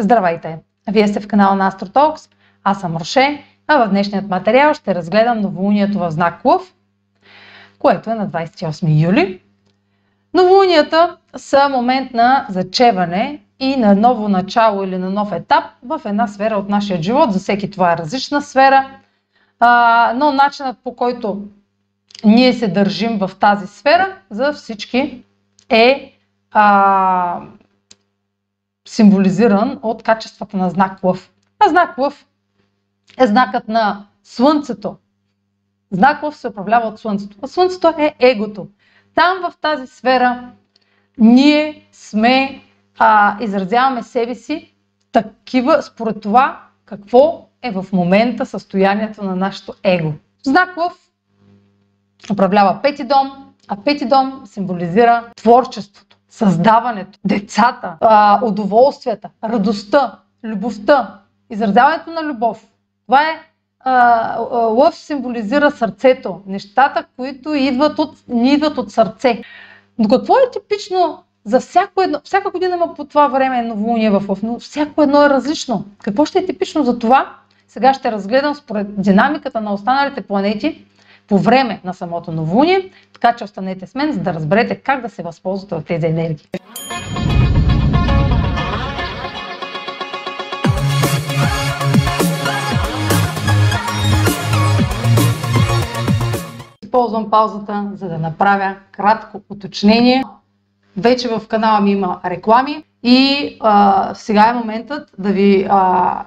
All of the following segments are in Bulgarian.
Здравейте! Вие сте в канала на AstroTalks, аз съм Роше, а в днешният материал ще разгледам новолунието в знак Лъв, което е на 28 юли. Новолунията са момент на зачеване и на ново начало или на нов етап в една сфера от нашия живот. За всеки това е различна сфера, но начинът по който ние се държим в тази сфера за всички е а, символизиран от качествата на знак Лъв. А знак Лъв е знакът на Слънцето. Знак Лъв се управлява от Слънцето. А Слънцето е егото. Там в тази сфера ние сме, а, изразяваме себе си такива, според това какво е в момента състоянието на нашето его. Знак Лъв управлява пети дом, а пети дом символизира творчеството, създаването, децата, удоволствията, радостта, любовта, изразяването на любов. Това е лъв символизира сърцето, нещата, които идват от, не идват от сърце. Но какво е типично за всяко едно, всяка година има по това време новолуние в лъв, но всяко едно е различно. Какво ще е типично за това? Сега ще разгледам според динамиката на останалите планети по време на самото новолуние, така че останете с мен, за да разберете как да се възползвате от тези енергии. Използвам паузата, за да направя кратко уточнение. Вече в канала ми има реклами и а, сега е моментът да ви а,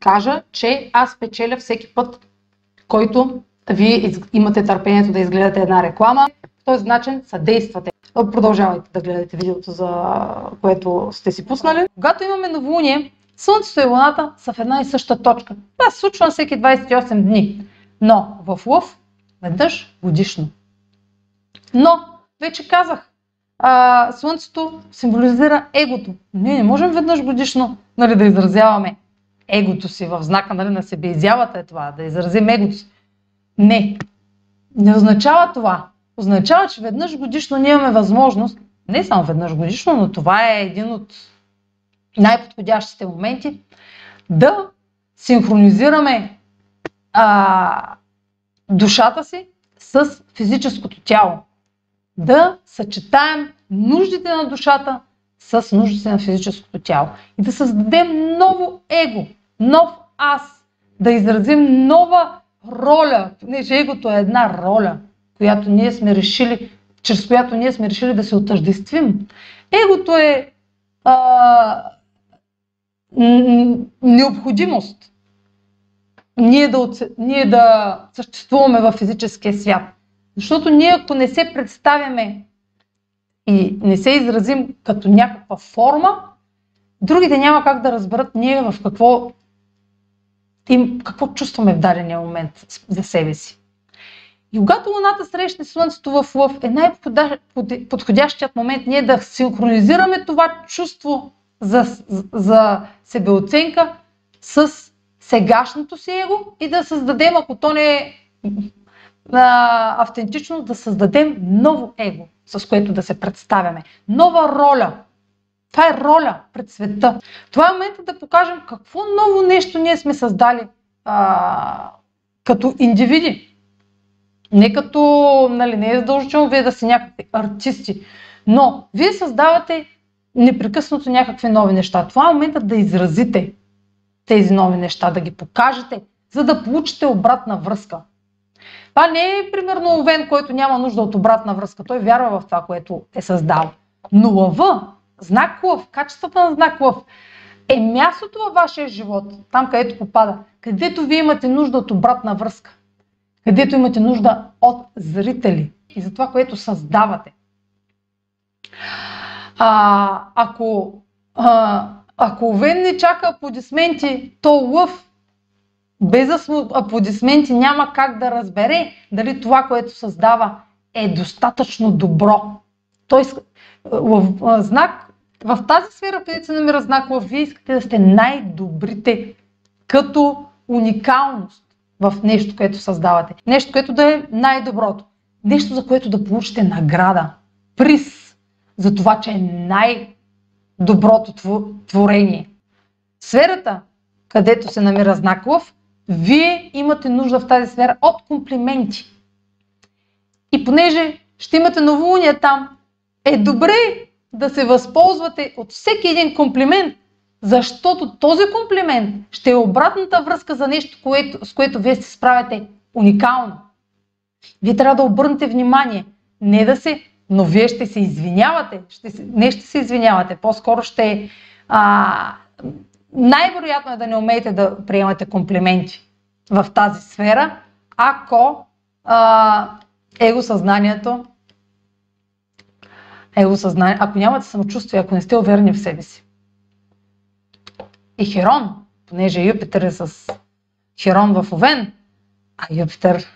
кажа, че аз печеля всеки път, който вие имате търпението да изгледате една реклама. По този начин съдействате. Продължавайте да гледате видеото, за което сте си пуснали. Когато имаме новолуние, Слънцето и Луната са в една и съща точка. Това се случва всеки 28 дни. Но в Лъв веднъж годишно. Но, вече казах, а, Слънцето символизира егото. Ние не можем веднъж годишно нали, да изразяваме егото си в знака нали, на себеизявата е това, да изразим егото си. Не. Не означава това. Означава, че веднъж годишно ние имаме възможност, не само веднъж годишно, но това е един от най-подходящите моменти, да синхронизираме а, душата си с физическото тяло. Да съчетаем нуждите на душата с нуждите на физическото тяло. И да създадем ново его, нов аз, да изразим нова роля, понеже егото е една роля, която ние сме решили, чрез която ние сме решили да се отъждествим. Егото е а, необходимост ние да, ние да съществуваме в физическия свят. Защото ние ако не се представяме и не се изразим като някаква форма, другите няма как да разберат ние в какво им, какво чувстваме в дадения момент за себе си. И когато Луната срещне Слънцето в Лъв, е най-подходящият момент ние да синхронизираме това чувство за, за себеоценка с сегашното си его и да създадем, ако то не е а, автентично, да създадем ново его, с което да се представяме. Нова роля, това е роля пред света. Това е момента да покажем какво ново нещо ние сме създали а, като индивиди. Не като, нали, не е задължително вие да сте някакви артисти, но вие създавате непрекъснато някакви нови неща. Това е момента да изразите тези нови неща, да ги покажете, за да получите обратна връзка. Това не е примерно Овен, който няма нужда от обратна връзка. Той вярва в това, което е създал. Но лъва Знак лъв, качествата на знак лъв е мястото във вашия живот, там където попада, където вие имате нужда от обратна връзка, където имате нужда от зрители и за това, което създавате. А, ако, а, ако Овен не чака аплодисменти, то лъв без аплодисменти няма как да разбере дали това, което създава е достатъчно добро. В знак, в тази сфера, където се намира знак лъв, вие искате да сте най-добрите като уникалност в нещо, което създавате. Нещо, което да е най-доброто. Нещо, за което да получите награда, приз за това, че е най-доброто творение. сферата, където се намира знак вие имате нужда в тази сфера от комплименти. И понеже ще имате новолуние там, е добре да се възползвате от всеки един комплимент, защото този комплимент ще е обратната връзка за нещо, което, с което вие се справяте уникално. Вие трябва да обърнете внимание, не да се, но вие ще се извинявате, ще се, не ще се извинявате, по-скоро ще а, най-вероятно е да не умеете да приемате комплименти в тази сфера, ако а, егосъзнанието егосъзнание, ако нямате самочувствие, ако не сте уверени в себе си. И Херон, понеже Юпитер е с Херон в Овен, а Юпитер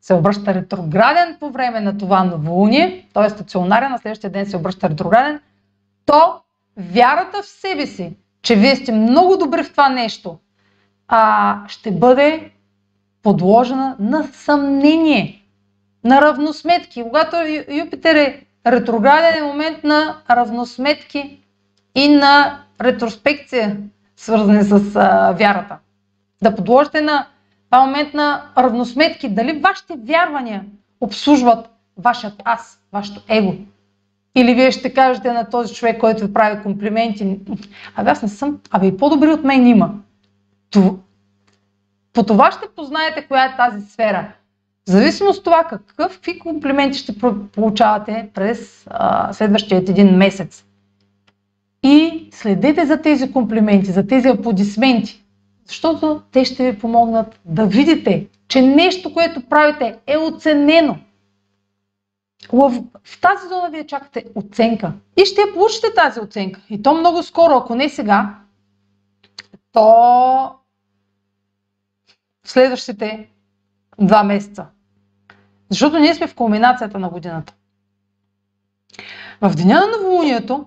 се обръща ретрограден по време на това новолуние, т.е. стационарен, на следващия ден се обръща ретрограден, то вярата в себе си, че вие сте много добри в това нещо, а, ще бъде подложена на съмнение, на равносметки. Когато Юпитер е ретрограден е момент на равносметки и на ретроспекция, свързани с а, вярата. Да подложите на това момент на равносметки, дали вашите вярвания обслужват вашият аз, вашето его. Или вие ще кажете на този човек, който ви прави комплименти, абе аз не съм, абе и по-добри от мен има. По това ще познаете коя е тази сфера. В зависимост от това какви комплименти ще получавате през а, следващия един месец. И следете за тези комплименти, за тези аплодисменти, защото те ще ви помогнат да видите, че нещо, което правите е оценено. В, тази зона вие чакате оценка. И ще получите тази оценка. И то много скоро, ако не сега, то в следващите два месеца. Защото ние сме в кулминацията на годината. В деня на новолунието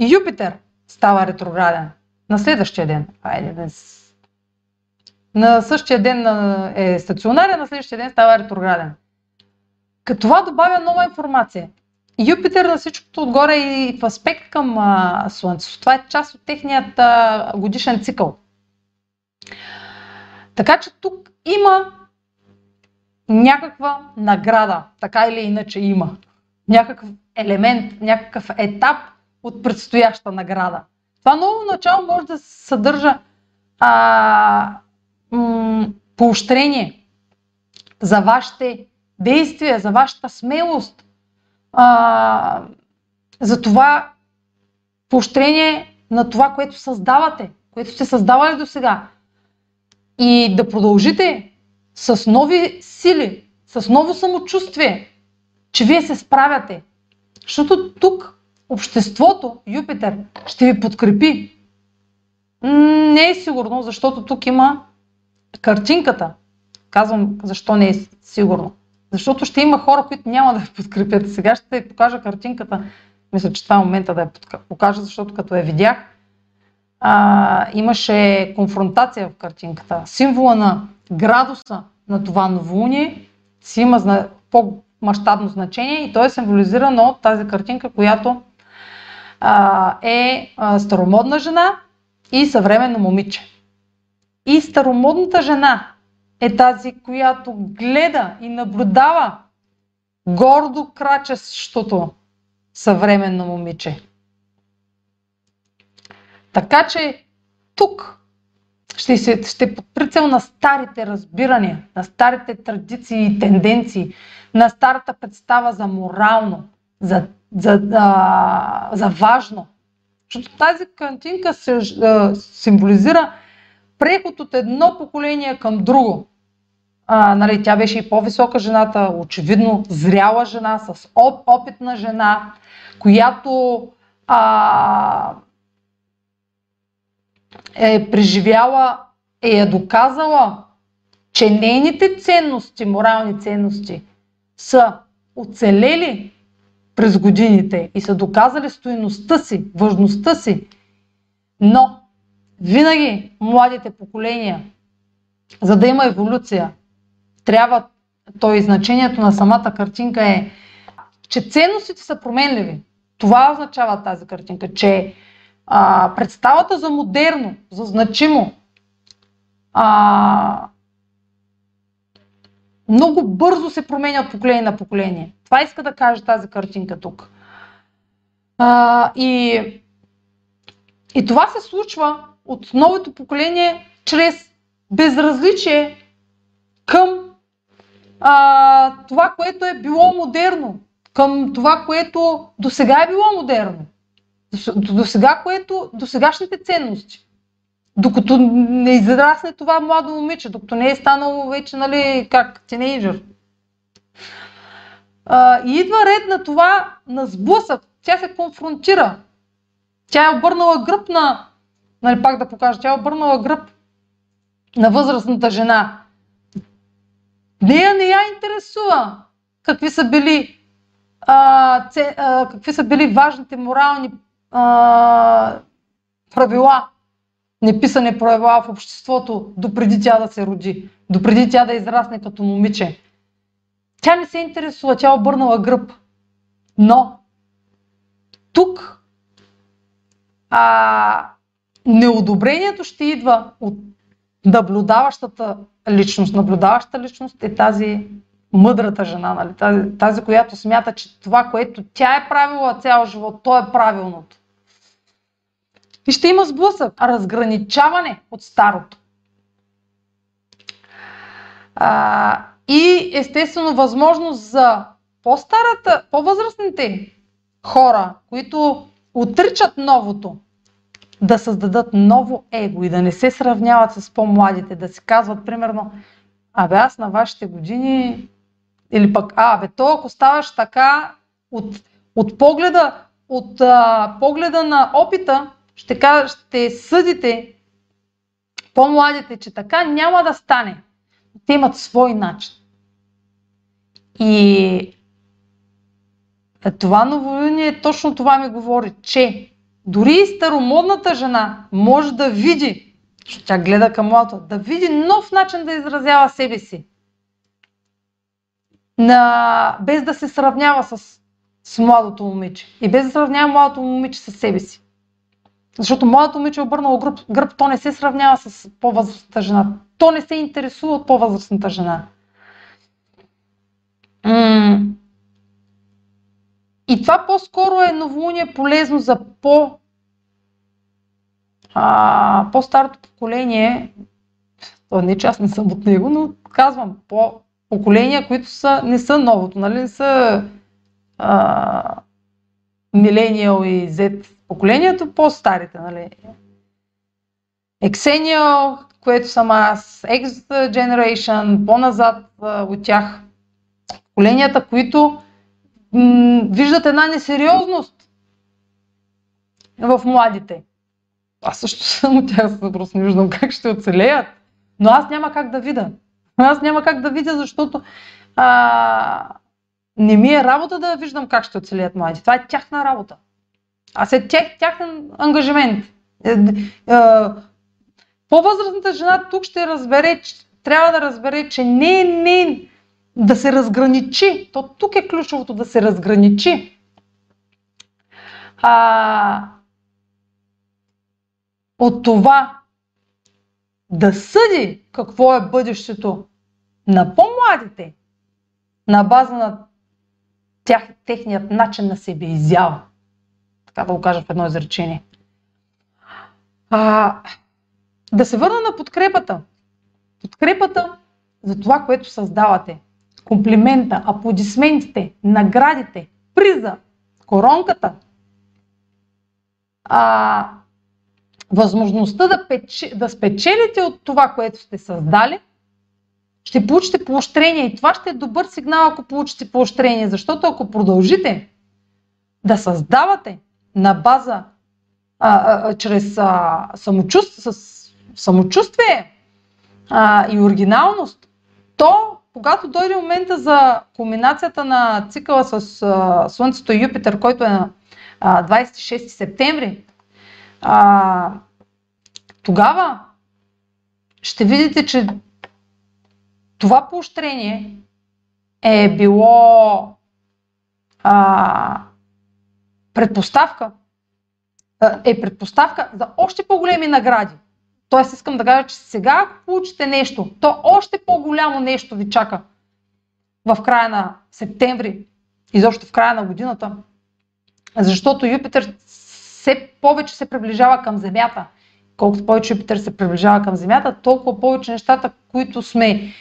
Юпитер става ретрограден. На следващия ден. Айде, днес. На същия ден е стационарен, на следващия ден става ретрограден. Като това добавя нова информация. Юпитер на всичкото отгоре и в аспект към Слънцето. Това е част от техният годишен цикъл. Така че тук има някаква награда, така или иначе има. Някакъв елемент, някакъв етап от предстояща награда. Това ново начало може да съдържа а, м- поощрение за вашите действия, за вашата смелост, а, за това поощрение на това, което създавате, което сте създавали до сега. И да продължите с нови сили, с ново самочувствие, че вие се справяте. Защото тук обществото, Юпитер, ще ви подкрепи. Не е сигурно, защото тук има картинката. Казвам защо не е сигурно. Защото ще има хора, които няма да ви подкрепят. Сега ще ви покажа картинката. Мисля, че това е момента да я покажа, защото като я видях, а, имаше конфронтация в картинката. Символа на градуса на това новолуние си има по-масштабно значение и то е символизирано от тази картинка, която а, е а, старомодна жена и съвременно момиче. И старомодната жена е тази, която гледа и наблюдава гордо крачещото съвременно момиче. Така че тук ще, се, ще прицел на старите разбирания, на старите традиции и тенденции, на старата представа за морално, за, за, а, за важно. Защото тази картинка се, а, символизира преход от едно поколение към друго. А, нали, тя беше и по-висока жената, очевидно зряла жена, с оп, опитна жена, която а, е преживяла, е я доказала, че нейните ценности, морални ценности, са оцелели през годините и са доказали стоеността си, важността си. Но винаги младите поколения, за да има еволюция, трябва, то и значението на самата картинка е, че ценностите са променливи. Това означава тази картинка, че а, представата за модерно, за значимо, а, много бързо се променя от поколение на поколение. Това иска да каже тази картинка тук. А, и, и това се случва от новото поколение чрез безразличие към а, това, което е било модерно, към това, което до сега е било модерно, до, до, сега, което, до сегашните ценности. Докато не израсне това младо момиче, докато не е станало вече, нали, как, тинейджър. И идва ред на това, на сблъсък. Тя се конфронтира. Тя е обърнала гръб на, нали, пак да покажа, тя е обърнала гръб на възрастната жена. Нея не я интересува какви са били, а, це, а, какви са били важните морални а, правила, неписани правила в обществото, допреди тя да се роди, допреди тя да израсне като момиче. Тя не се интересува, тя е обърнала гръб. Но тук а, неодобрението ще идва от наблюдаващата личност. Наблюдаващата личност е тази мъдрата жена, нали? тази, тази, която смята, че това, което тя е правила цял живот, то е правилното. И ще има сблъсък, разграничаване от старото. А, и естествено възможност за по-старата, по-възрастните хора, които отричат новото, да създадат ново его и да не се сравняват с по-младите, да си казват примерно, абе аз на вашите години, или пък, а, бе, то ако ставаш така, от, от погледа, от а, погледа на опита, ще, кажа, ще съдите по-младите, че така няма да стане. Те имат свой начин. И това новолуние точно това ми говори, че дори и старомодната жена може да види, защото тя гледа към младото, да види нов начин да изразява себе си. На, без да се сравнява с, с младото момиче. И без да сравнява младото момиче с себе си. Защото младото момиче е обърнало гръб, гръб, то не се сравнява с по-възрастната жена. То не се интересува от по-възрастната жена. И това по-скоро е новолуние полезно за по, а, по-старото поколение. То не че аз не съм от него, но казвам по поколения, които са, не са новото, нали? Не са а, милениал и Z поколението, по-старите, нали? Exennial, което съм аз, X Generation, по-назад от тях. Поколенията, които м- виждат една несериозност в младите. Аз също съм от тях, просто не виждам как ще оцелеят. Но аз няма как да видя. Аз няма как да видя, защото а, не ми е работа да виждам как ще оцелеят младите. Това е тяхна работа. Аз е тях, тяхен ангажимент. Е, е, по-възрастната жена тук ще разбере, че, трябва да разбере, че не, не да се разграничи. То тук е ключовото да се разграничи. А, от това да съди какво е бъдещето на по-младите на база на тях, техният начин на себе изява. Така да го кажа в едно изречение. А, да се върна на подкрепата. Подкрепата за това, което създавате комплимента, аплодисментите, наградите, приза, коронката, а, възможността да, печ... да спечелите от това, което сте създали, ще получите поощрение. И това ще е добър сигнал, ако получите поощрение, защото ако продължите да създавате на база, а, а, чрез а, самочувствие, с самочувствие а, и оригиналност, то когато дойде момента за кулминацията на цикъла с а, Слънцето и Юпитер, който е на а, 26 септември, а, тогава ще видите, че това поощрение е било а, предпоставка е предпоставка за още по-големи награди. Тоест искам да кажа, че сега ако получите нещо, то още по-голямо нещо ви чака в края на септември, изобщо в края на годината, защото Юпитер все повече се приближава към Земята. Колкото повече Юпитер се приближава към Земята, толкова повече нещата, които сме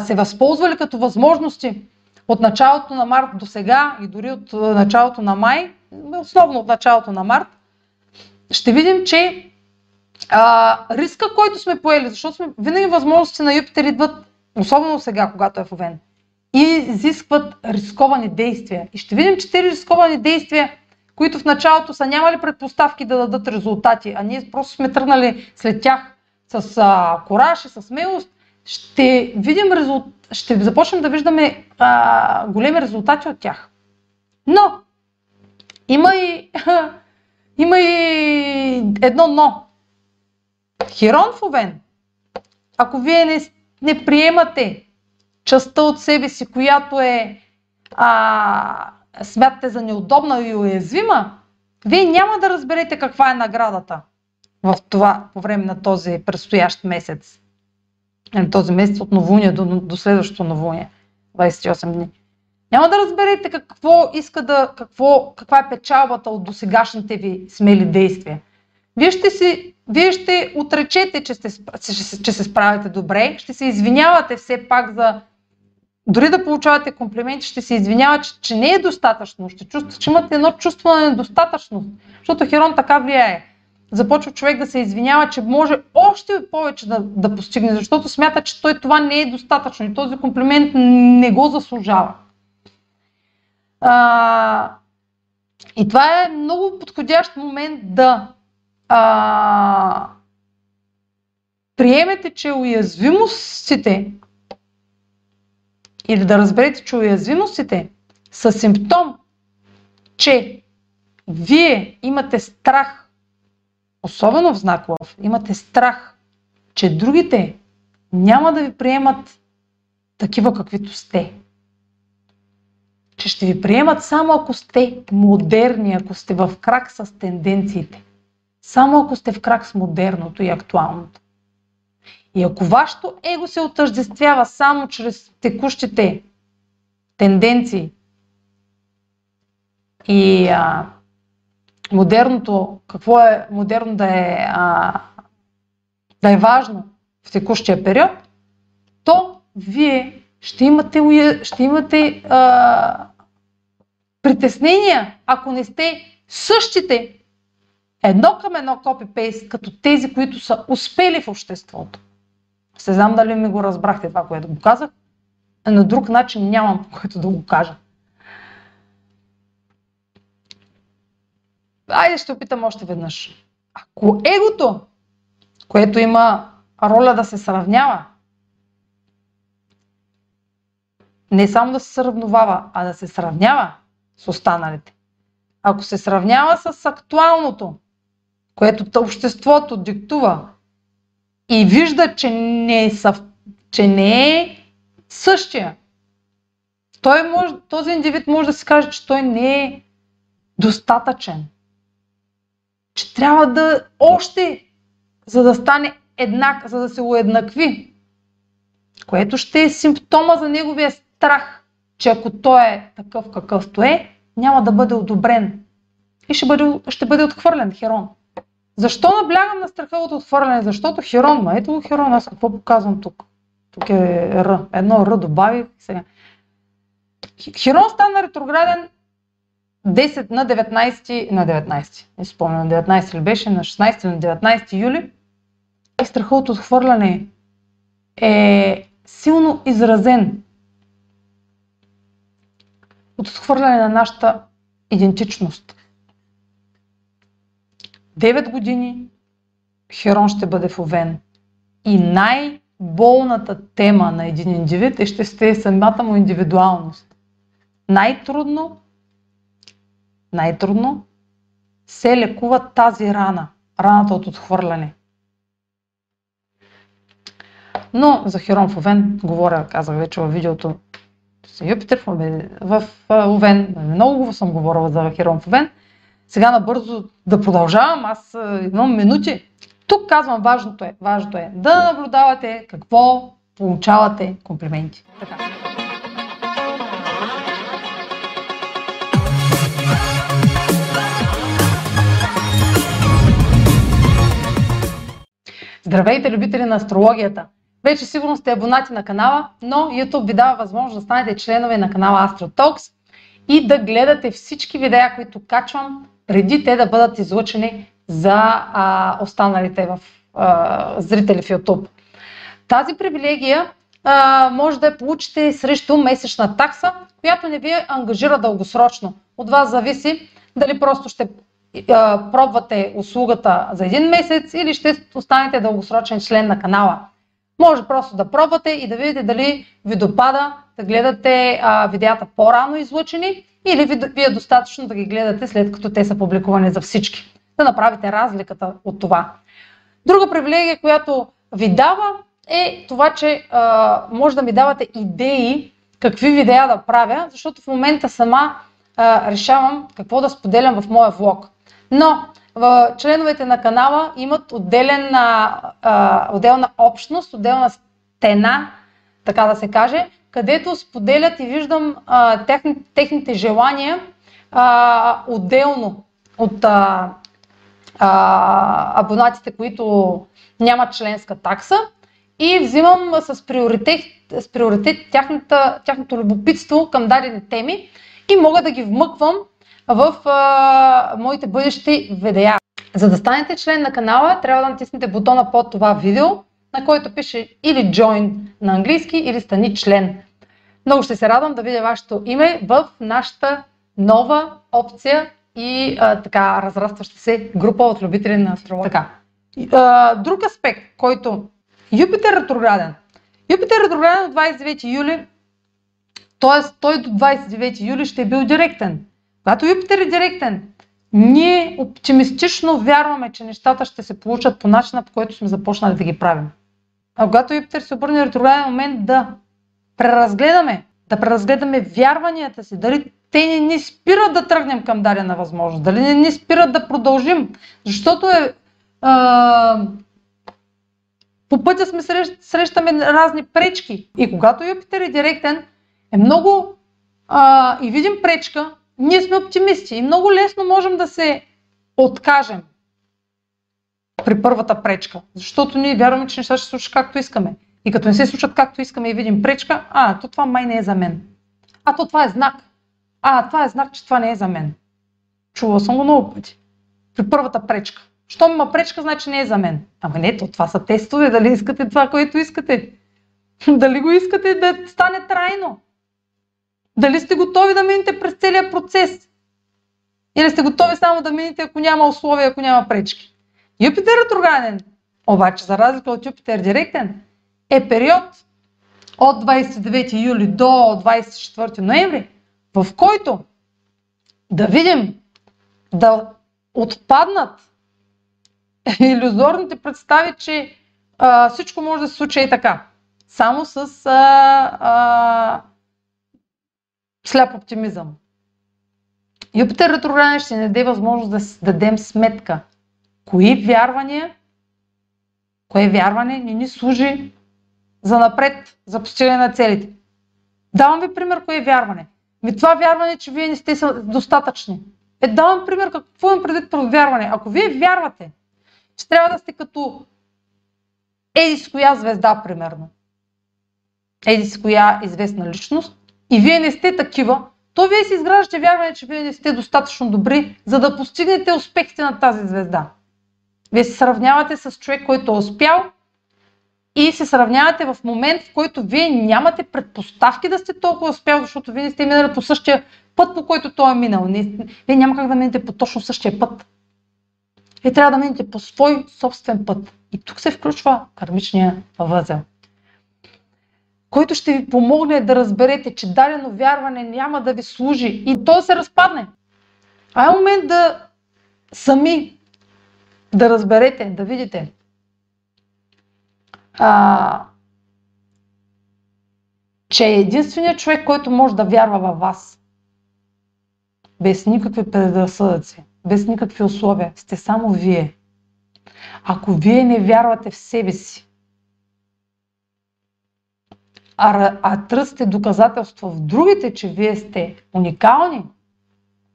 се възползвали като възможности от началото на март до сега и дори от началото на май, основно от началото на март, ще видим, че а, риска, който сме поели, защото сме, винаги възможности на Юпитер идват, особено сега, когато е в Овен, и изискват рисковани действия. И ще видим, че тези рисковани действия, които в началото са нямали предпоставки да дадат резултати, а ние просто сме тръгнали след тях с а, кораж и с смелост, ще видим резулт... ще започнем да виждаме а, големи резултати от тях. Но има и, има и едно но. Хирон в Овен, ако вие не, не приемате частта от себе си, която е а, смятате за неудобна и уязвима, вие няма да разберете каква е наградата в това по време на този предстоящ месец. Нали, този месец от новолуние до, до следващото новолуние. 28 дни. Няма да разберете какво иска да, какво, каква е печалбата от досегашните ви смели действия. Вие ще, си, вие ще отречете, че, сте, че се справите добре, ще се извинявате все пак за дори да получавате комплименти, ще се извинява, че, че не е достатъчно. Ще чувствате, че имате едно чувство на недостатъчност. Защото Херон така влияе. Започва човек да се извинява, че може още повече да, да постигне, защото смята, че той това не е достатъчно и този комплимент не го заслужава. А, и това е много подходящ момент да а, приемете, че уязвимостите или да разберете, че уязвимостите са симптом, че вие имате страх, особено в знак лъв, имате страх, че другите няма да ви приемат такива каквито сте. Че ще ви приемат само ако сте модерни, ако сте в крак с тенденциите. Само ако сте в крак с модерното и актуалното. И ако вашето его се отъждествява само чрез текущите тенденции и а, модерното, какво е модерно да е, а, да е важно в текущия период, то вие ще имате, ще имате а, притеснения, ако не сте същите едно към едно копи-пейст, като тези, които са успели в обществото. Се знам дали ми го разбрахте това, което го казах. На друг начин нямам който да го кажа. Айде ще опитам още веднъж. Ако егото, което има роля да се сравнява, не само да се сравновава, а да се сравнява с останалите. Ако се сравнява с актуалното, което обществото диктува, и вижда, че не, е съв... че не е същия, той може, този индивид може да си каже, че той не е достатъчен. Че трябва да още, за да стане еднак, за да се уеднакви. Което ще е симптома за неговия страх, че ако той е такъв какъвто е, няма да бъде одобрен. И ще бъде, ще бъде отхвърлен Херон. Защо наблягам на страха от отхвърляне? Защото Херон, ма ето го Херон, аз какво показвам тук? Тук е Р. Едно Р добавих сега. Херон стана ретрограден 10 на 19, на 19, не спомням, на 19 ли беше, на 16 на 19 юли. И страха от отхвърляне е силно изразен от отхвърляне на нашата идентичност. 9 години Херон ще бъде в Овен. И най-болната тема на един индивид е ще сте самата му индивидуалност. Най-трудно, най-трудно се лекува тази рана, раната от отхвърляне. Но за Херон в Овен говоря, казах вече във видеото с Юпитер в Овен. Много съм говорила за Херон в Овен. сега набързо да продължавам, аз имам минути. Тук казвам, важното е, важното е да наблюдавате какво получавате комплименти. Така. Здравейте, любители на астрологията! Вече сигурно сте абонати на канала, но YouTube ви дава възможност да станете членове на канала AstroTalks и да гледате всички видеа, които качвам, преди те да бъдат излъчени за а, останалите в, а, зрители в YouTube. Тази привилегия а, може да я получите срещу месечна такса, която не ви ангажира дългосрочно. От вас зависи дали просто ще пробвате услугата за един месец или ще останете дългосрочен член на канала. Може просто да пробвате и да видите дали ви допада да гледате а, видеята по-рано излъчени или ви, ви е достатъчно да ги гледате след като те са публикувани за всички. Да направите разликата от това. Друга привилегия, която ви дава е това, че а, може да ми давате идеи какви видеа да правя, защото в момента сама а, решавам какво да споделям в моя влог. Но в членовете на канала имат отделен, а, отделна общност, отделна стена, така да се каже, където споделят и виждам а, техни, техните желания а, отделно от а, а, абонатите, които нямат членска такса и взимам с приоритет, с приоритет тяхната, тяхното любопитство към дадени теми и мога да ги вмъквам в а, моите бъдещи видеа. За да станете член на канала, трябва да натиснете бутона под това видео, на който пише или Join на английски, или Стани член. Много ще се радвам да видя вашето име в нашата нова опция и а, така разрастваща се група от любители на астрология. Така. Друг аспект, който Юпитер ретрограден. Юпитер ретрограден от 29 юли, т.е. той до 29 юли ще е бил директен. Когато Юпитер е директен, ние оптимистично вярваме, че нещата ще се получат по начина, по който сме започнали да ги правим. А когато Юпитер се обърне ретрограден момент да преразгледаме, да преразгледаме вярванията си, дали те не ни спират да тръгнем към дадена възможност, дали не ни спират да продължим, защото е, а, по пътя сме срещ, срещаме разни пречки. И когато Юпитер е директен, е много а, и видим пречка, ние сме оптимисти и много лесно можем да се откажем при първата пречка, защото ние вярваме, че нещата ще се случат както искаме. И като не се случат както искаме и видим пречка, а, то това май не е за мен. А, то това е знак. А, това е знак, че това не е за мен. Чувала съм го много пъти. При първата пречка. Щом има пречка, значи не е за мен. Ама не, то това са тестове, дали искате това, което искате. дали го искате да стане трайно. Дали сте готови да минете през целият процес? Или сте готови само да минете, ако няма условия, ако няма пречки? Юпитер ретрограден, обаче за разлика от Юпитер директен, е период от 29 юли до 24 ноември, в който да видим да отпаднат иллюзорните представи, че а, всичко може да се случи и така. Само с а, а, сляп оптимизъм. Юпитер ретрограден ще ни даде възможност да си дадем сметка. Кои вярвания, кое вярване не ни служи за напред, за постигане на целите. Давам ви пример, кое е вярване. Ми това вярване, че вие не сте достатъчни. Е, давам пример какво имам предвид про вярване. Ако вие вярвате, че трябва да сте като еди коя звезда, примерно. Еди коя известна личност, и вие не сте такива, то вие си изграждате вярване, че вие не сте достатъчно добри, за да постигнете успехите на тази звезда. Вие се сравнявате с човек, който е успял и се сравнявате в момент, в който вие нямате предпоставки да сте толкова успял, защото вие не сте минали по същия път, по който той е минал. Вие няма как да минете по точно същия път. Вие трябва да минете по свой собствен път. И тук се включва кармичния възел който ще ви помогне да разберете, че дадено вярване няма да ви служи и то се разпадне. А е момент да сами да разберете, да видите. А, че е единственият човек, който може да вярва във вас. Без никакви предразсъдъци. без никакви условия, сте само вие. Ако вие не вярвате в себе си, а, а търсите доказателства в другите, че вие сте уникални,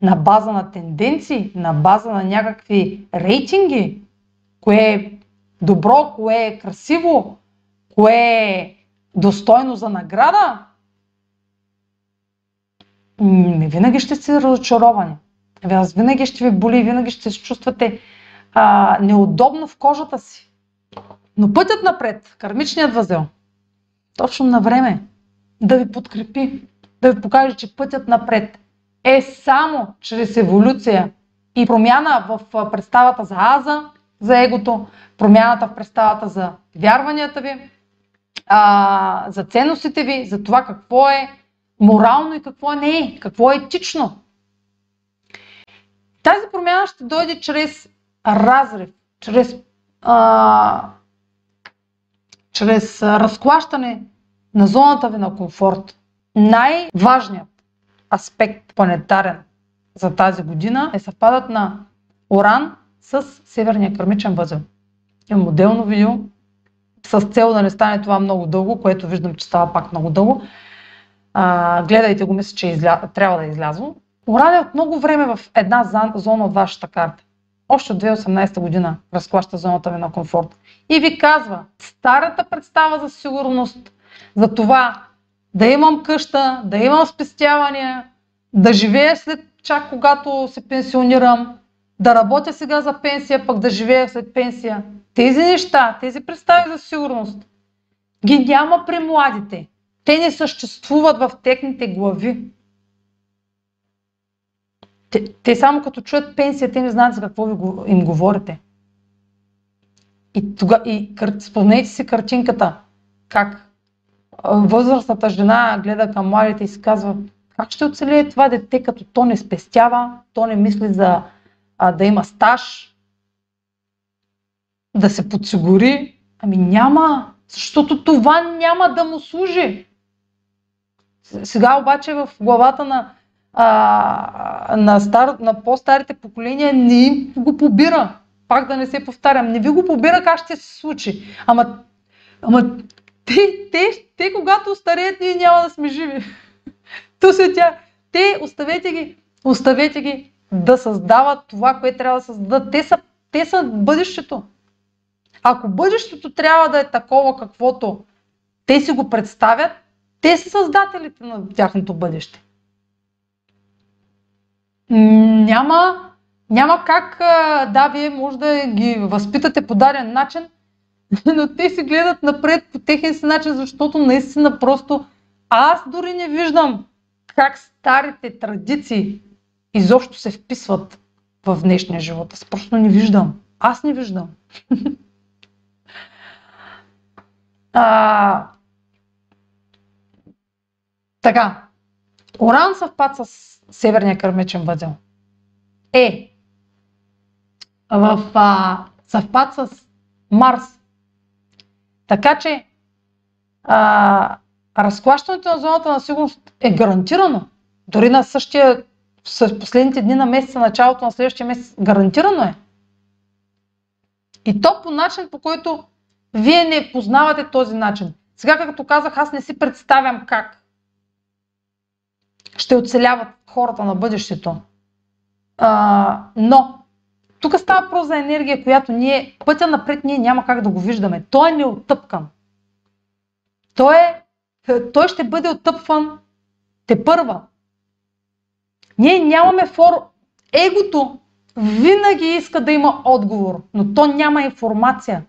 на база на тенденции, на база на някакви рейтинги, кое е добро, кое е красиво, кое е достойно за награда, не винаги ще сте разочаровани. Аз винаги ще ви боли, винаги ще се чувствате а, неудобно в кожата си. Но пътят напред, кармичният възел, точно на време, да ви подкрепи, да ви покаже, че пътят напред е само чрез еволюция и промяна в представата за аза, за егото, промяната в представата за вярванията ви, а, за ценностите ви, за това какво е морално и какво не е, какво е етично. Тази промяна ще дойде чрез разрив, чрез, а, чрез разклащане на зоната ви на комфорт. Най-важният аспект планетарен за тази година е съвпадът на Оран с Северния кърмичен възел. Имам отделно видео с цел да не стане това много дълго, което виждам, че става пак много дълго. А, гледайте го, мисля, че изля... трябва да е излязло. Оран е от много време в една зона от вашата карта. Още от 2018 година разклаща зоната ви на комфорт. И ви казва, старата представа за сигурност, за това да имам къща, да имам спестявания, да живея след чак когато се пенсионирам, да работя сега за пенсия, пък да живея след пенсия. Тези неща, тези представи за сигурност ги няма при младите. Те не съществуват в техните глави. Те, те само като чуят пенсия, те не знаят за какво ви, им говорите. И, тога, и спомнете си картинката, как възрастната жена гледа към младите и си казва, как ще оцелее това дете, като то не спестява, то не мисли за а, да има стаж, да се подсигури. Ами няма, защото това няма да му служи. Сега обаче в главата на, а, на, стар, на по-старите поколения не им го побира. Пак да не се повтарям. Не ви го побира как ще се случи. Ама, ама те, те, те, когато остареят, ние няма да сме живи. То се тя. Те, оставете ги, оставете ги да създават това, което трябва да създадат. Те са, те са бъдещето. Ако бъдещето трябва да е такова, каквото те си го представят, те са създателите на тяхното бъдеще. Няма, няма как, да, вие може да ги възпитате по даден начин, но те си гледат напред по техен си начин, защото наистина просто аз дори не виждам как старите традиции изобщо се вписват в днешния живот. Аз просто не виждам. Аз не виждам. а, така. Оран съвпад с Северния кърмичен възел. Е. В а, съвпад с Марс така че а, разклащането на зоната на сигурност е гарантирано. Дори на същия, в последните дни на месеца, началото на следващия месец, гарантирано е. И то по начин, по който вие не познавате този начин. Сега, както казах, аз не си представям как ще оцеляват хората на бъдещето. А, но тук става въпрос за енергия, която ние, пътя напред ние няма как да го виждаме. Той е неотъпкан. Той, е, той ще бъде оттъпван те първа. Ние нямаме фор... Егото винаги иска да има отговор, но то няма информация.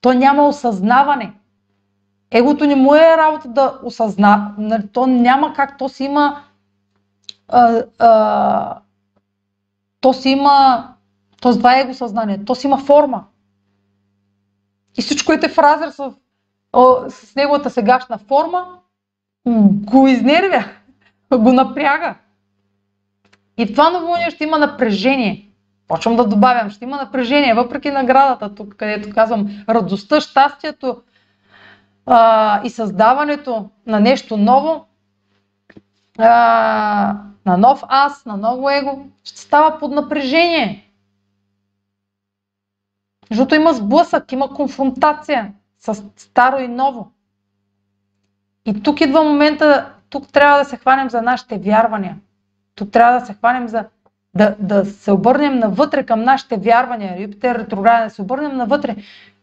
То няма осъзнаване. Егото не му е работа да осъзна. Нали, то няма как. То си има. А, а, то си има то това е его съзнание. То си има форма. И всичко, което е в разрез с, с неговата сегашна форма, го изнервя, го напряга. И в това новолуние ще има напрежение. Почвам да добавям, ще има напрежение, въпреки наградата, тук където казвам радостта, щастието а, и създаването на нещо ново. а, на нов аз, на ново его, ще става под напрежение. Защото има сблъсък, има конфронтация с старо и ново. И тук идва момента, тук трябва да се хванем за нашите вярвания. Тук трябва да се хванем за да, да се обърнем навътре към нашите вярвания. Юпитер ретрограден, да се обърнем навътре.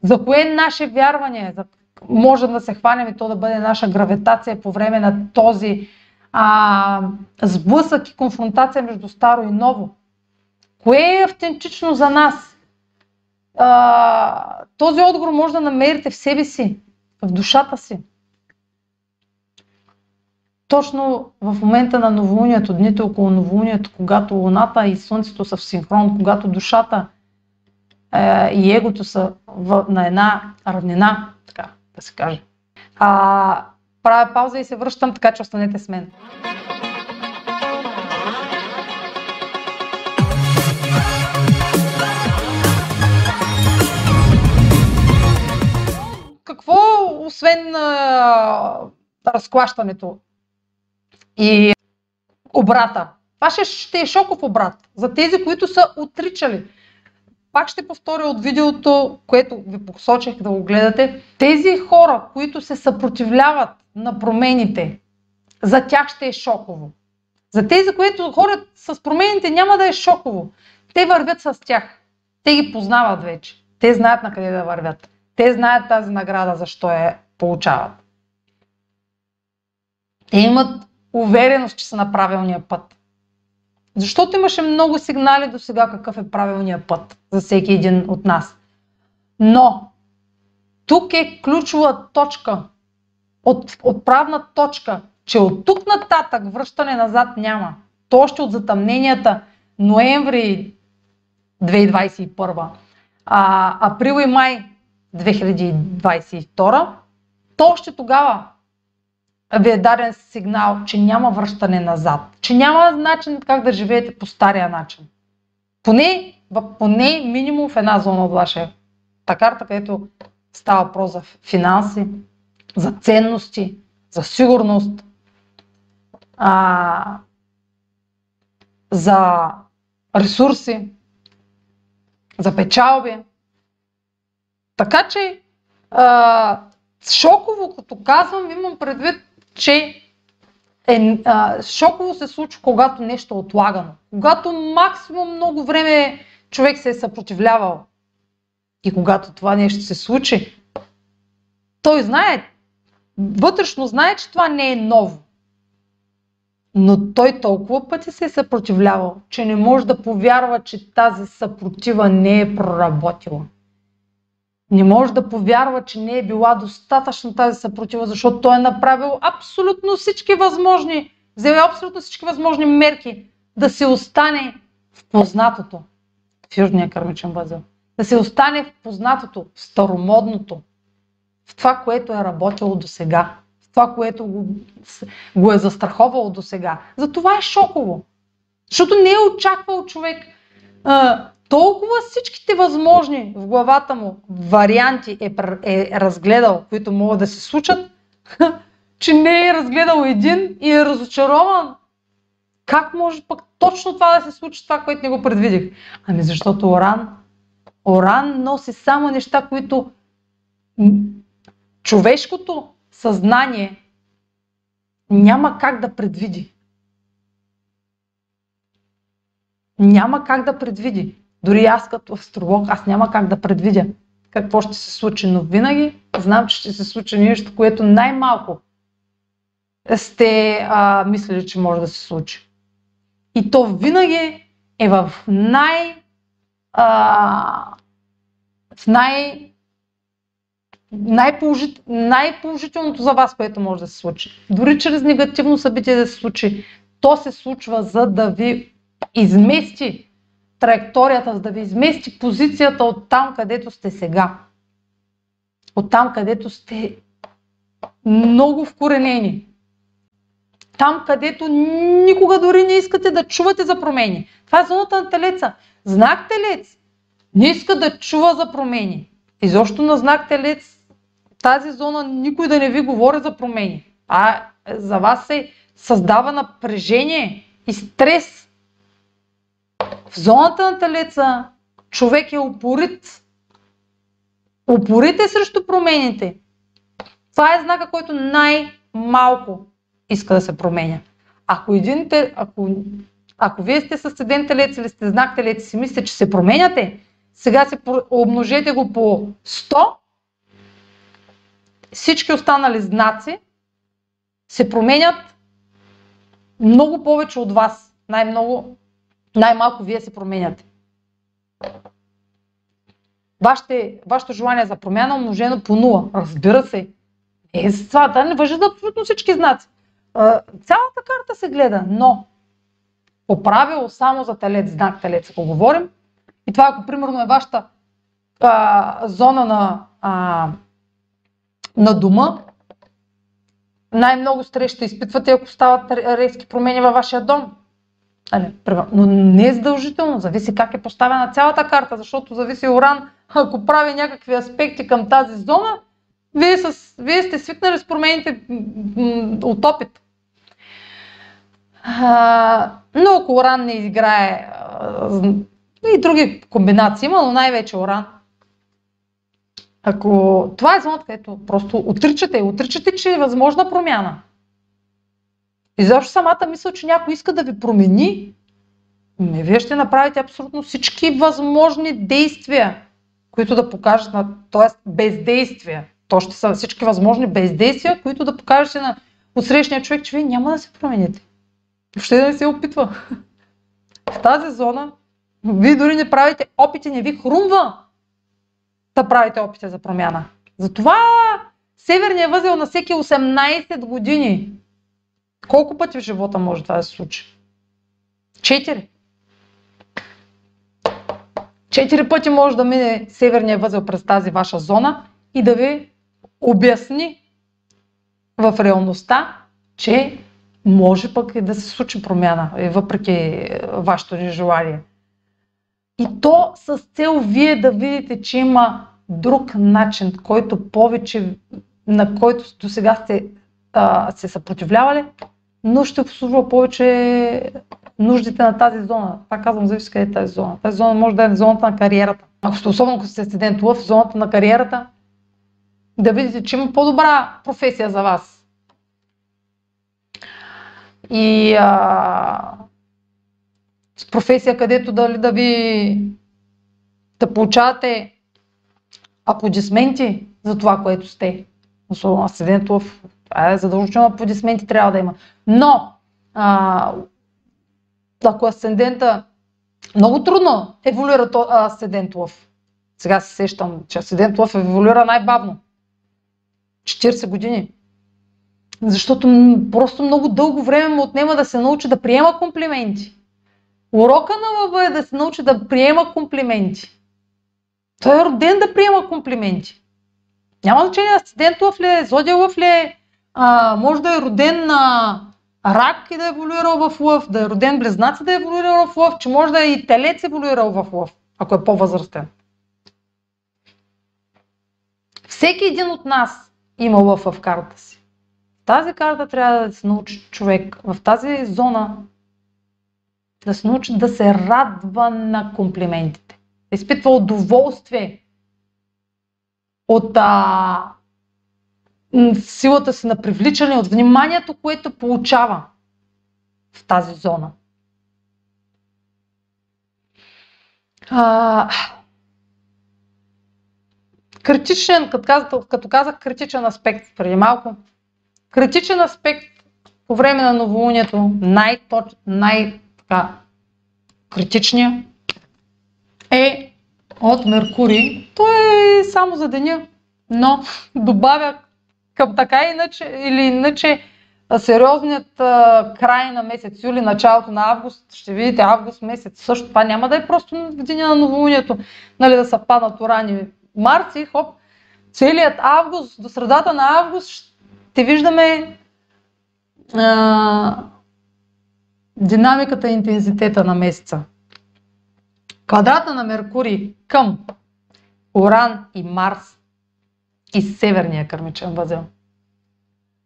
За кое е наше вярване? За, можем да се хванем и то да бъде наша гравитация по време на този а, сблъсък и конфронтация между старо и ново. Кое е автентично за нас? А, този отговор може да намерите в себе си, в душата си. Точно в момента на новолунието, дните около новолунието, когато Луната и Слънцето са в синхрон, когато душата е, и егото са в, на една равнина, така да се каже. А, правя пауза и се връщам, така че останете с мен. Какво, освен а, разклащането и обрата? Това ще, ще е шоков обрат за тези, които са отричали пак ще повторя от видеото, което ви посочих да го гледате. Тези хора, които се съпротивляват на промените, за тях ще е шоково. За тези, които ходят с промените, няма да е шоково. Те вървят с тях. Те ги познават вече. Те знаят на къде да вървят. Те знаят тази награда, защо я получават. Те имат увереност, че са на правилния път. Защото имаше много сигнали до сега какъв е правилният път за всеки един от нас. Но тук е ключова точка, от, отправна точка, че от тук нататък връщане назад няма. То още от затъмненията ноември 2021, а, април и май 2022, то още тогава ви е даден сигнал, че няма връщане назад, че няма начин как да живеете по стария начин. Поне, поне минимум в една зона от вашата карта, където става въпрос за финанси, за ценности, за сигурност, а, за ресурси, за печалби. Така че а, шоково, като казвам, имам предвид че е, а, шоково се случва, когато нещо е отлагано. Когато максимум много време човек се е съпротивлявал. И когато това нещо се случи, той знае, вътрешно знае, че това не е ново. Но той толкова пъти се е съпротивлявал, че не може да повярва, че тази съпротива не е проработила не може да повярва, че не е била достатъчно тази съпротива, защото той е направил абсолютно всички възможни, взел абсолютно всички възможни мерки да се остане в познатото в Южния кърмичен възел. Да се остане в познатото, в старомодното, в това, което е работило до сега, в това, което го, го е застраховало до сега. За това е шоково. Защото не е очаквал човек а, толкова всичките възможни в главата му варианти е, е разгледал, които могат да се случат, че не е разгледал един и е разочарован. Как може пък точно това да се случи, това, което не го предвидих? Ами защото Оран, Оран носи само неща, които човешкото съзнание няма как да предвиди. Няма как да предвиди. Дори аз като астролог, аз няма как да предвидя какво ще се случи, но винаги знам, че ще се случи нещо, което най-малко сте а, мислили, че може да се случи. И то винаги е в най... А, в най... Най-положит... най-положителното за вас, което може да се случи. Дори чрез негативно събитие да се случи, то се случва за да ви измести траекторията, за да ви измести позицията от там, където сте сега. От там, където сте много вкоренени. Там, където никога дори не искате да чувате за промени. Това е зоната на телеца. Знак телец не иска да чува за промени. Изобщо на знак телец тази зона никой да не ви говори за промени. А за вас е създава напрежение и стрес. В зоната на Телеца човек е упорит. Упорит е срещу промените. Това е знака, който най-малко иска да се променя. Ако, един, ако, ако вие сте съседен телец или сте знак телец и си мислите, че се променяте, сега се обмножете го по 100, всички останали знаци се променят много повече от вас. Най-много, най-малко вие се променяте. Вашите, вашето желание за промяна умножено по 0. Разбира се. Е, това да не въжи за абсолютно всички знаци. Цялата карта се гледа, но по правило само за телец, знак телец, ако говорим, и това ако примерно е вашата а, зона на, а, на дома, най-много стрес ще изпитвате, ако стават резки промени във вашия дом. Али, но не е задължително, зависи как е поставена цялата карта, защото зависи Оран, ако прави някакви аспекти към тази зона, вие, с, вие сте свикнали с промените от опит. А, но ако Оран не играе и други комбинации има, но най-вече Оран. Ако това е зоната, където просто отричате, отричате, че е възможна промяна. И защо самата мисъл, че някой иска да ви промени, не, вие ще направите абсолютно всички възможни действия, които да покажат на, т.е. бездействия. То ще са всички възможни бездействия, които да покажете на отсрещния човек, че вие няма да се промените. Въобще да не се опитва. В тази зона вие дори не правите опити, не ви хрумва да правите опити за промяна. Затова северният възел на всеки 18 години. Колко пъти в живота може това да се случи? Четири. Четири пъти може да мине северния възел през тази ваша зона и да ви обясни в реалността, че може пък и да се случи промяна, въпреки вашето нежелание. И то с цел вие да видите, че има друг начин, който повече, на който до сега сте а, се съпротивлявали, но ще обслужва повече нуждите на тази зона. Пак казвам, зависи къде е тази зона. Тази зона може да е зоната на кариерата. Ако сте особено ако сте студент в зоната на кариерата, да видите, че има по-добра професия за вас. И а, с професия, където дали да ви да получавате аплодисменти за това, което сте. Особено асцендент в е задължително аплодисменти трябва да има. Но, а, ако асцендента много трудно еволюира то, асцендент лъв. Сега се сещам, че асцендент лъв еволюира най-бавно. 40 години. Защото просто много дълго време му отнема да се научи да приема комплименти. Урока на лъва е да се научи да приема комплименти. Той е роден да приема комплименти. Няма значение асцендент лъв ли е, зодия лъв ли е, а, може да е роден на рак и да е еволюирал в лъв, да е роден близнаци да е еволюирал в лъв, че може да е и телец еволюирал в лъв, ако е по-възрастен. Всеки един от нас има лъв в картата си. Тази карта трябва да се научи човек, в тази зона да се научи да се радва на комплиментите. Да изпитва удоволствие от а, силата си на привличане, от вниманието, което получава в тази зона. А, критичен, като казах, критичен аспект преди малко, критичен аспект по време на новолунието, най-точ, най критичния е от Меркурий. Той е само за деня, но добавя към така иначе, или иначе сериозният а, край на месец юли, началото на август, ще видите август месец също. Това няма да е просто в деня на новолунието, нали, да са паднат урани Марс и хоп, целият август, до средата на август ще виждаме а, динамиката и интензитета на месеца. Квадрата на Меркурий към Оран и Марс и северния кърмичен възел.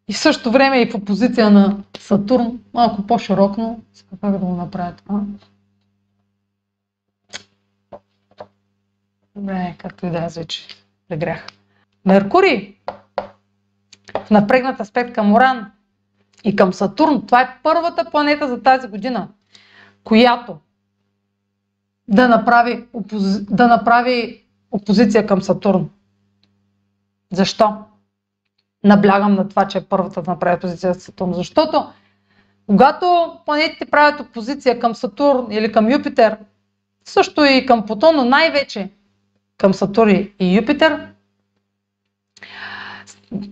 и в същото време и в опозиция на Сатурн, малко по-широкно. Сега как да го направя това? Добре, както и да е, вече прегрях. Меркурий в напрегнат аспект към Уран и към Сатурн. Това е първата планета за тази година, която да направи, опози... да направи опозиция към Сатурн. Защо? Наблягам на това, че е първата да направи опозиция към Сатурн. Защото когато планетите правят опозиция към Сатурн или към Юпитер, също и към Плутон, но най-вече към Сатурн и Юпитер,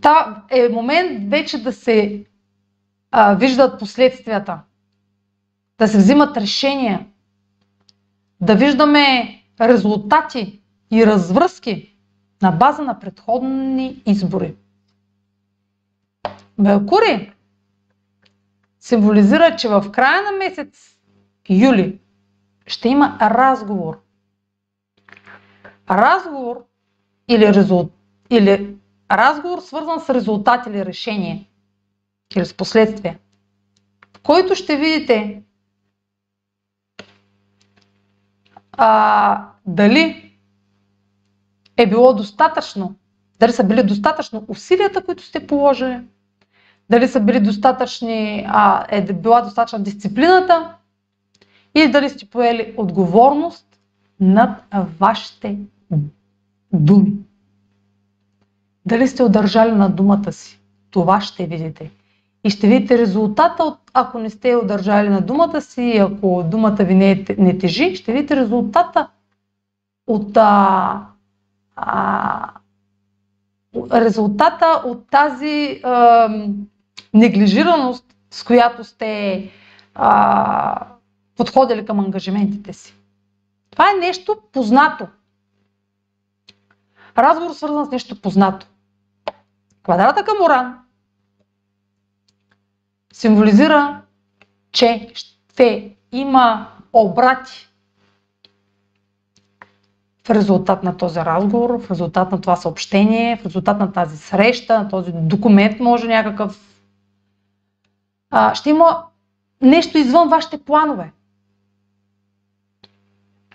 та е момент вече да се а, виждат последствията, да се взимат решения, да виждаме резултати и развръзки на база на предходни избори. Меркурий символизира, че в края на месец юли ще има разговор. Разговор или, резулт, или разговор свързан с резултат или решение или с последствия, в който ще видите а, дали е било достатъчно, дали са били достатъчно усилията, които сте положили, дали са били достатъчни, а, е била достатъчна дисциплината и дали сте поели отговорност над вашите думи. Дали сте удържали на думата си. Това ще видите. И ще видите резултата, от, ако не сте удържали на думата си, ако думата ви не, е, не тежи, ще видите резултата от а, а, резултата от тази а, неглижираност, с която сте а, подходили към ангажиментите си. Това е нещо познато. Разговор свързан с нещо познато. Квадрата към Уран символизира, че ще има обрати в резултат на този разговор, в резултат на това съобщение, в резултат на тази среща, на този документ, може някакъв. А, ще има нещо извън вашите планове.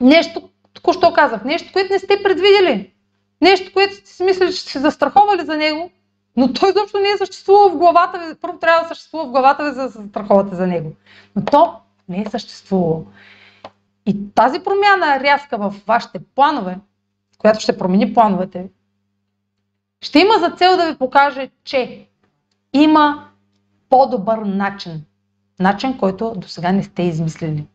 Нещо, току-що казах, нещо, което не сте предвидели. Нещо, което сте си мислили, че сте застраховали за него, но той изобщо не е съществувал в главата ви. Първо трябва да съществува в главата ви, за да се страхувате за него. Но то не е съществувало. И тази промяна рязка в вашите планове, която ще промени плановете ви, ще има за цел да ви покаже, че има по-добър начин. Начин, който до сега не сте измислили.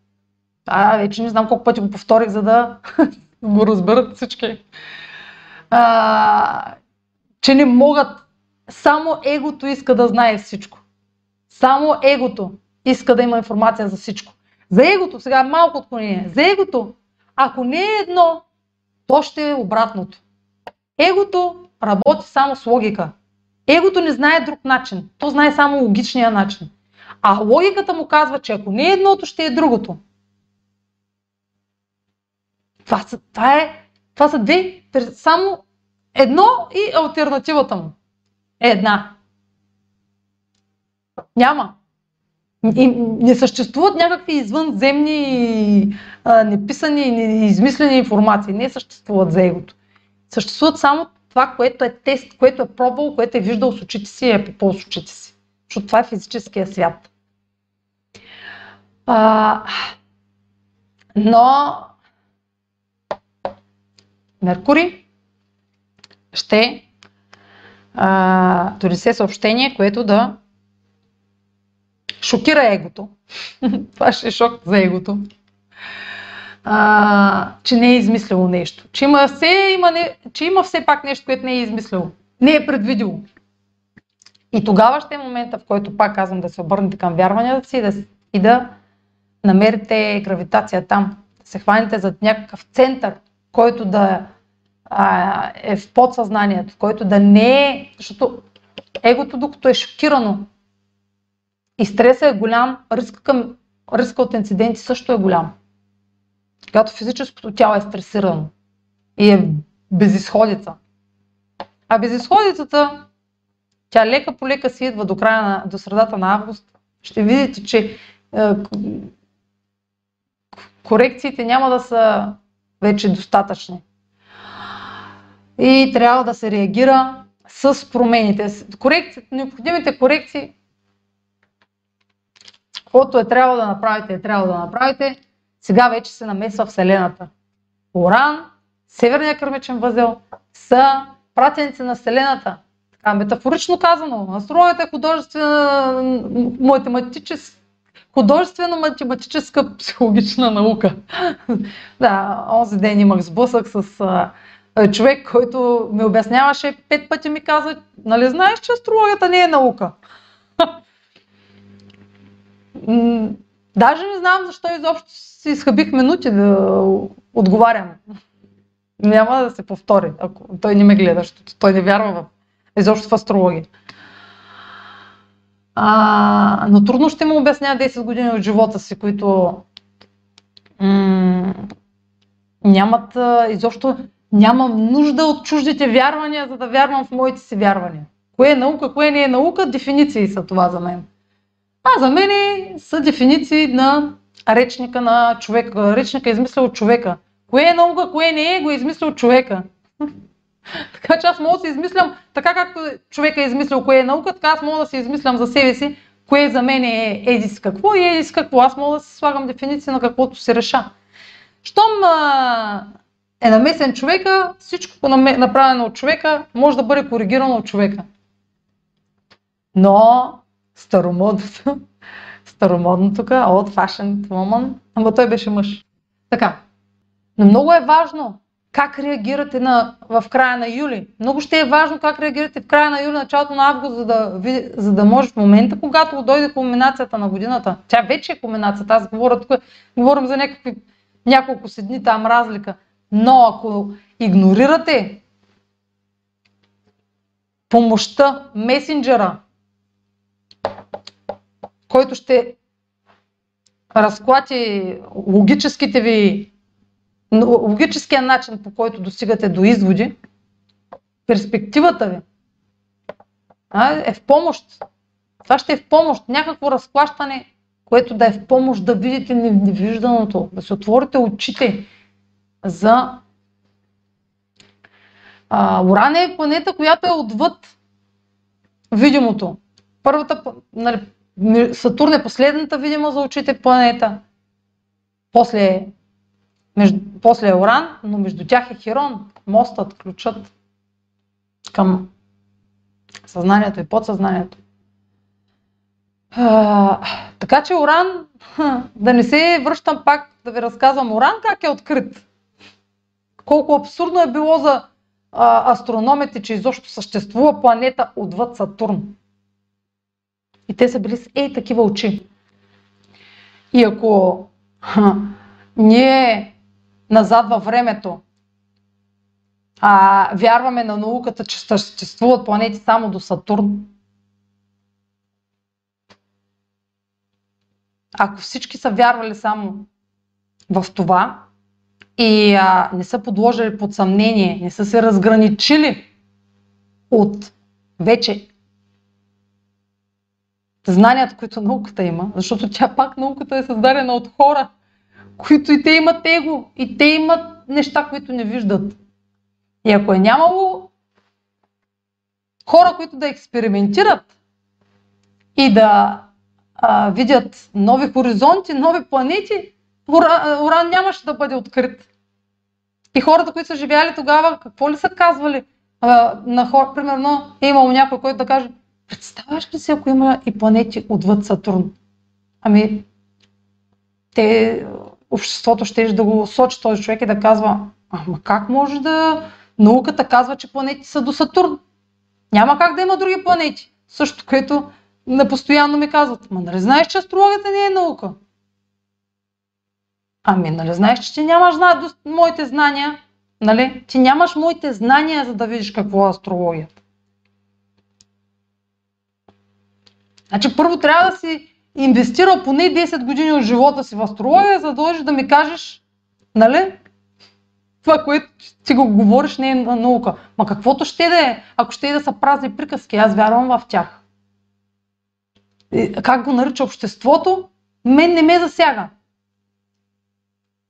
А, вече не знам колко пъти го повторих, за да го разберат всички. А, че не могат само егото иска да знае всичко. Само егото иска да има информация за всичко. За егото, сега малко отклонение, за егото, ако не е едно, то ще е обратното. Егото работи само с логика. Егото не знае друг начин. То знае само логичния начин. А логиката му казва, че ако не е едното, ще е другото. Това са, това е, това са две, само едно и альтернативата му е една. Няма. И не съществуват някакви извънземни, а, неписани, неизмислени информации. Не съществуват за егото. Съществуват само това, което е тест, което е пробвал, което е виждал с очите си и е попол с очите си. Защото това е физическия свят. А, но Меркурий ще а, донесе съобщение, което да шокира егото. Това ще е шок за егото. А, че не е измислило нещо. Че има, все, има не, че има все пак нещо, което не е измислило. Не е предвидило. И тогава ще е момента, в който пак казвам да се обърнете към вярванията си и да, и да намерите гравитация там. Да се хванете за някакъв център, който да а, е в подсъзнанието, който да не е, защото егото, докато е шокирано и стресът е голям, риска, към, риска от инциденти също е голям. Когато физическото тяло е стресирано и е безисходица. А безисходицата Тя лека по лека си идва до края на, до средата на август. Ще видите, че е, корекциите няма да са вече достатъчни. И трябва да се реагира с промените. Корекци, необходимите корекции, каквото е трябвало да направите, е трябвало да направите. Сега вече се намесва Вселената. Уран, Северния кърмичен възел са пратеници на Вселената. Така, метафорично казано, астрологията е художествена, математическа, художествено-математическа психологична наука. да, онзи ден имах сблъсък с а, човек, който ми обясняваше, пет пъти ми каза, нали знаеш, че астрологията не е наука? Даже не знам защо изобщо си изхъбих минути да отговарям. Няма да се повтори, ако той не ме гледа, защото той не вярва в, изобщо в астрология. А, но трудно ще му обясня 10 години от живота си, които м- нямат изобщо нямам нужда от чуждите вярвания, за да вярвам в моите си вярвания. Кое е наука, кое не е наука, дефиниции са това за мен. А за мен са дефиниции на речника на човека. Речника е измислил от човека. Кое е наука, кое не е, го е измислил човека. така че аз мога да си измислям, така както човека е измислил кое е наука, така аз мога да си измислям за себе си, кое за мен е едис какво и едис какво. Аз мога да си слагам дефиниция на каквото се реша. Щом а, е намесен човека, всичко направено от човека може да бъде коригирано от човека. Но старомодното, старомодно тук, old fashioned woman, ама той беше мъж. Така. Но много е важно как реагирате на, в края на юли. Много ще е важно как реагирате в края на юли, началото на август, за да, за да може в момента, когато дойде кулминацията на годината. Тя вече е кулминацията. Аз говоря тук, говорим за някакви няколко седни там разлика. Но ако игнорирате помощта, месенджера, който ще разклати логическите ви, логическия начин, по който достигате до изводи, перспективата ви е в помощ. Това ще е в помощ. Някакво разплащане, което да е в помощ да видите невижданото, да се отворите очите за а, Уран е планета, която е отвъд видимото. Първата, нали, Сатурн е последната видима за очите планета. После, между, после е Уран, но между тях е Хирон, мостът, ключът към съзнанието и подсъзнанието. А, така че Уран, да не се връщам пак да ви разказвам Уран как е открит колко абсурдно е било за а, астрономите, че изобщо съществува планета отвъд Сатурн. И те са били с ей такива очи. И ако ха, ние назад във времето а, вярваме на науката, че съществуват планети само до Сатурн, ако всички са вярвали само в това, и а, не са подложили под съмнение, не са се разграничили от вече знанията, които науката има, защото тя пак науката е създадена от хора, които и те имат его, и те имат неща, които не виждат. И ако е нямало хора, които да експериментират и да а, видят нови хоризонти, нови планети, Уран, уран нямаше да бъде открит. И хората, които са живяли тогава, какво ли са казвали а, на хора? Примерно е имало някой, който да каже, представяш ли си, ако има и планети отвъд Сатурн? Ами, те, обществото ще да го сочи този човек и да казва, ама как може да... Науката казва, че планети са до Сатурн. Няма как да има други планети. Също, което постоянно ми казват, ма нали знаеш, че астрологията не е наука? Ами, нали знаеш, че ти нямаш зна... моите знания, нали? Ти нямаш моите знания, за да видиш какво е астрологията. Значи първо трябва да си инвестирал поне 10 години от живота си в астрология, за да дойдеш да ми кажеш, нали? това, което ти го говориш, не е наука. Ма каквото ще да е, ако ще е да са празни приказки, аз вярвам в тях. И, как го нарича обществото, мен не ме засяга.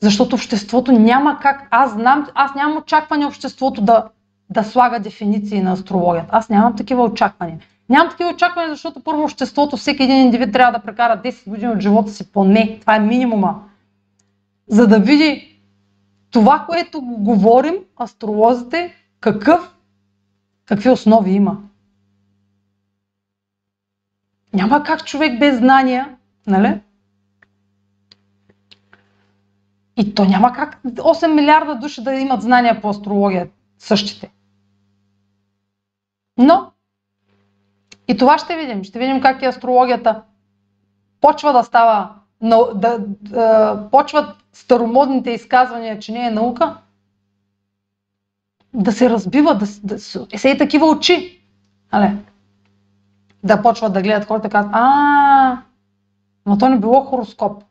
Защото обществото няма как, аз знам, аз нямам очакване обществото да, да слага дефиниции на астрологията. Аз нямам такива очаквания. Нямам такива очаквания, защото първо обществото, всеки един индивид трябва да прекара 10 години от живота си поне. Това е минимума. За да види това, което го говорим, астролозите, какъв, какви основи има. Няма как човек без знания, нали? И то няма как 8 милиарда души да имат знания по астрология същите. Но и това ще видим. Ще видим как и астрологията почва да става, да, да, да почват старомодните изказвания, че не е наука, да се разбива, да, да се и такива очи. Але, да почват да гледат хората и казват, а, но то не било хороскоп.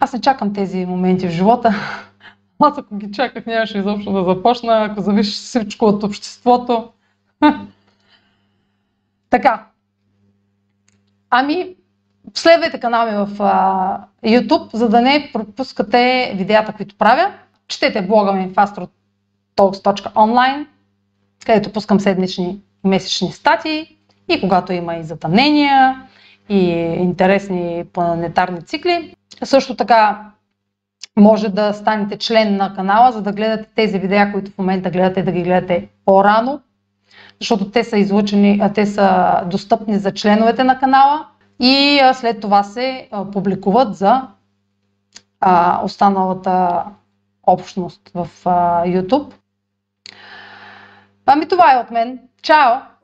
Аз не чакам тези моменти в живота. Аз ако ги чаках, нямаше изобщо да започна, ако зависиш всичко от обществото. така. Ами, следвайте канала ми в а, YouTube, за да не пропускате видеята, които правя. Четете блога ми в astrotalks.online, където пускам седмични месечни статии и когато има и затъмнения, и интересни планетарни цикли. Също така може да станете член на канала, за да гледате тези видеа, които в момента гледате, да ги гледате по-рано, защото те са излучени, те са достъпни за членовете на канала и след това се публикуват за останалата общност в YouTube. Ами това е от мен. Чао!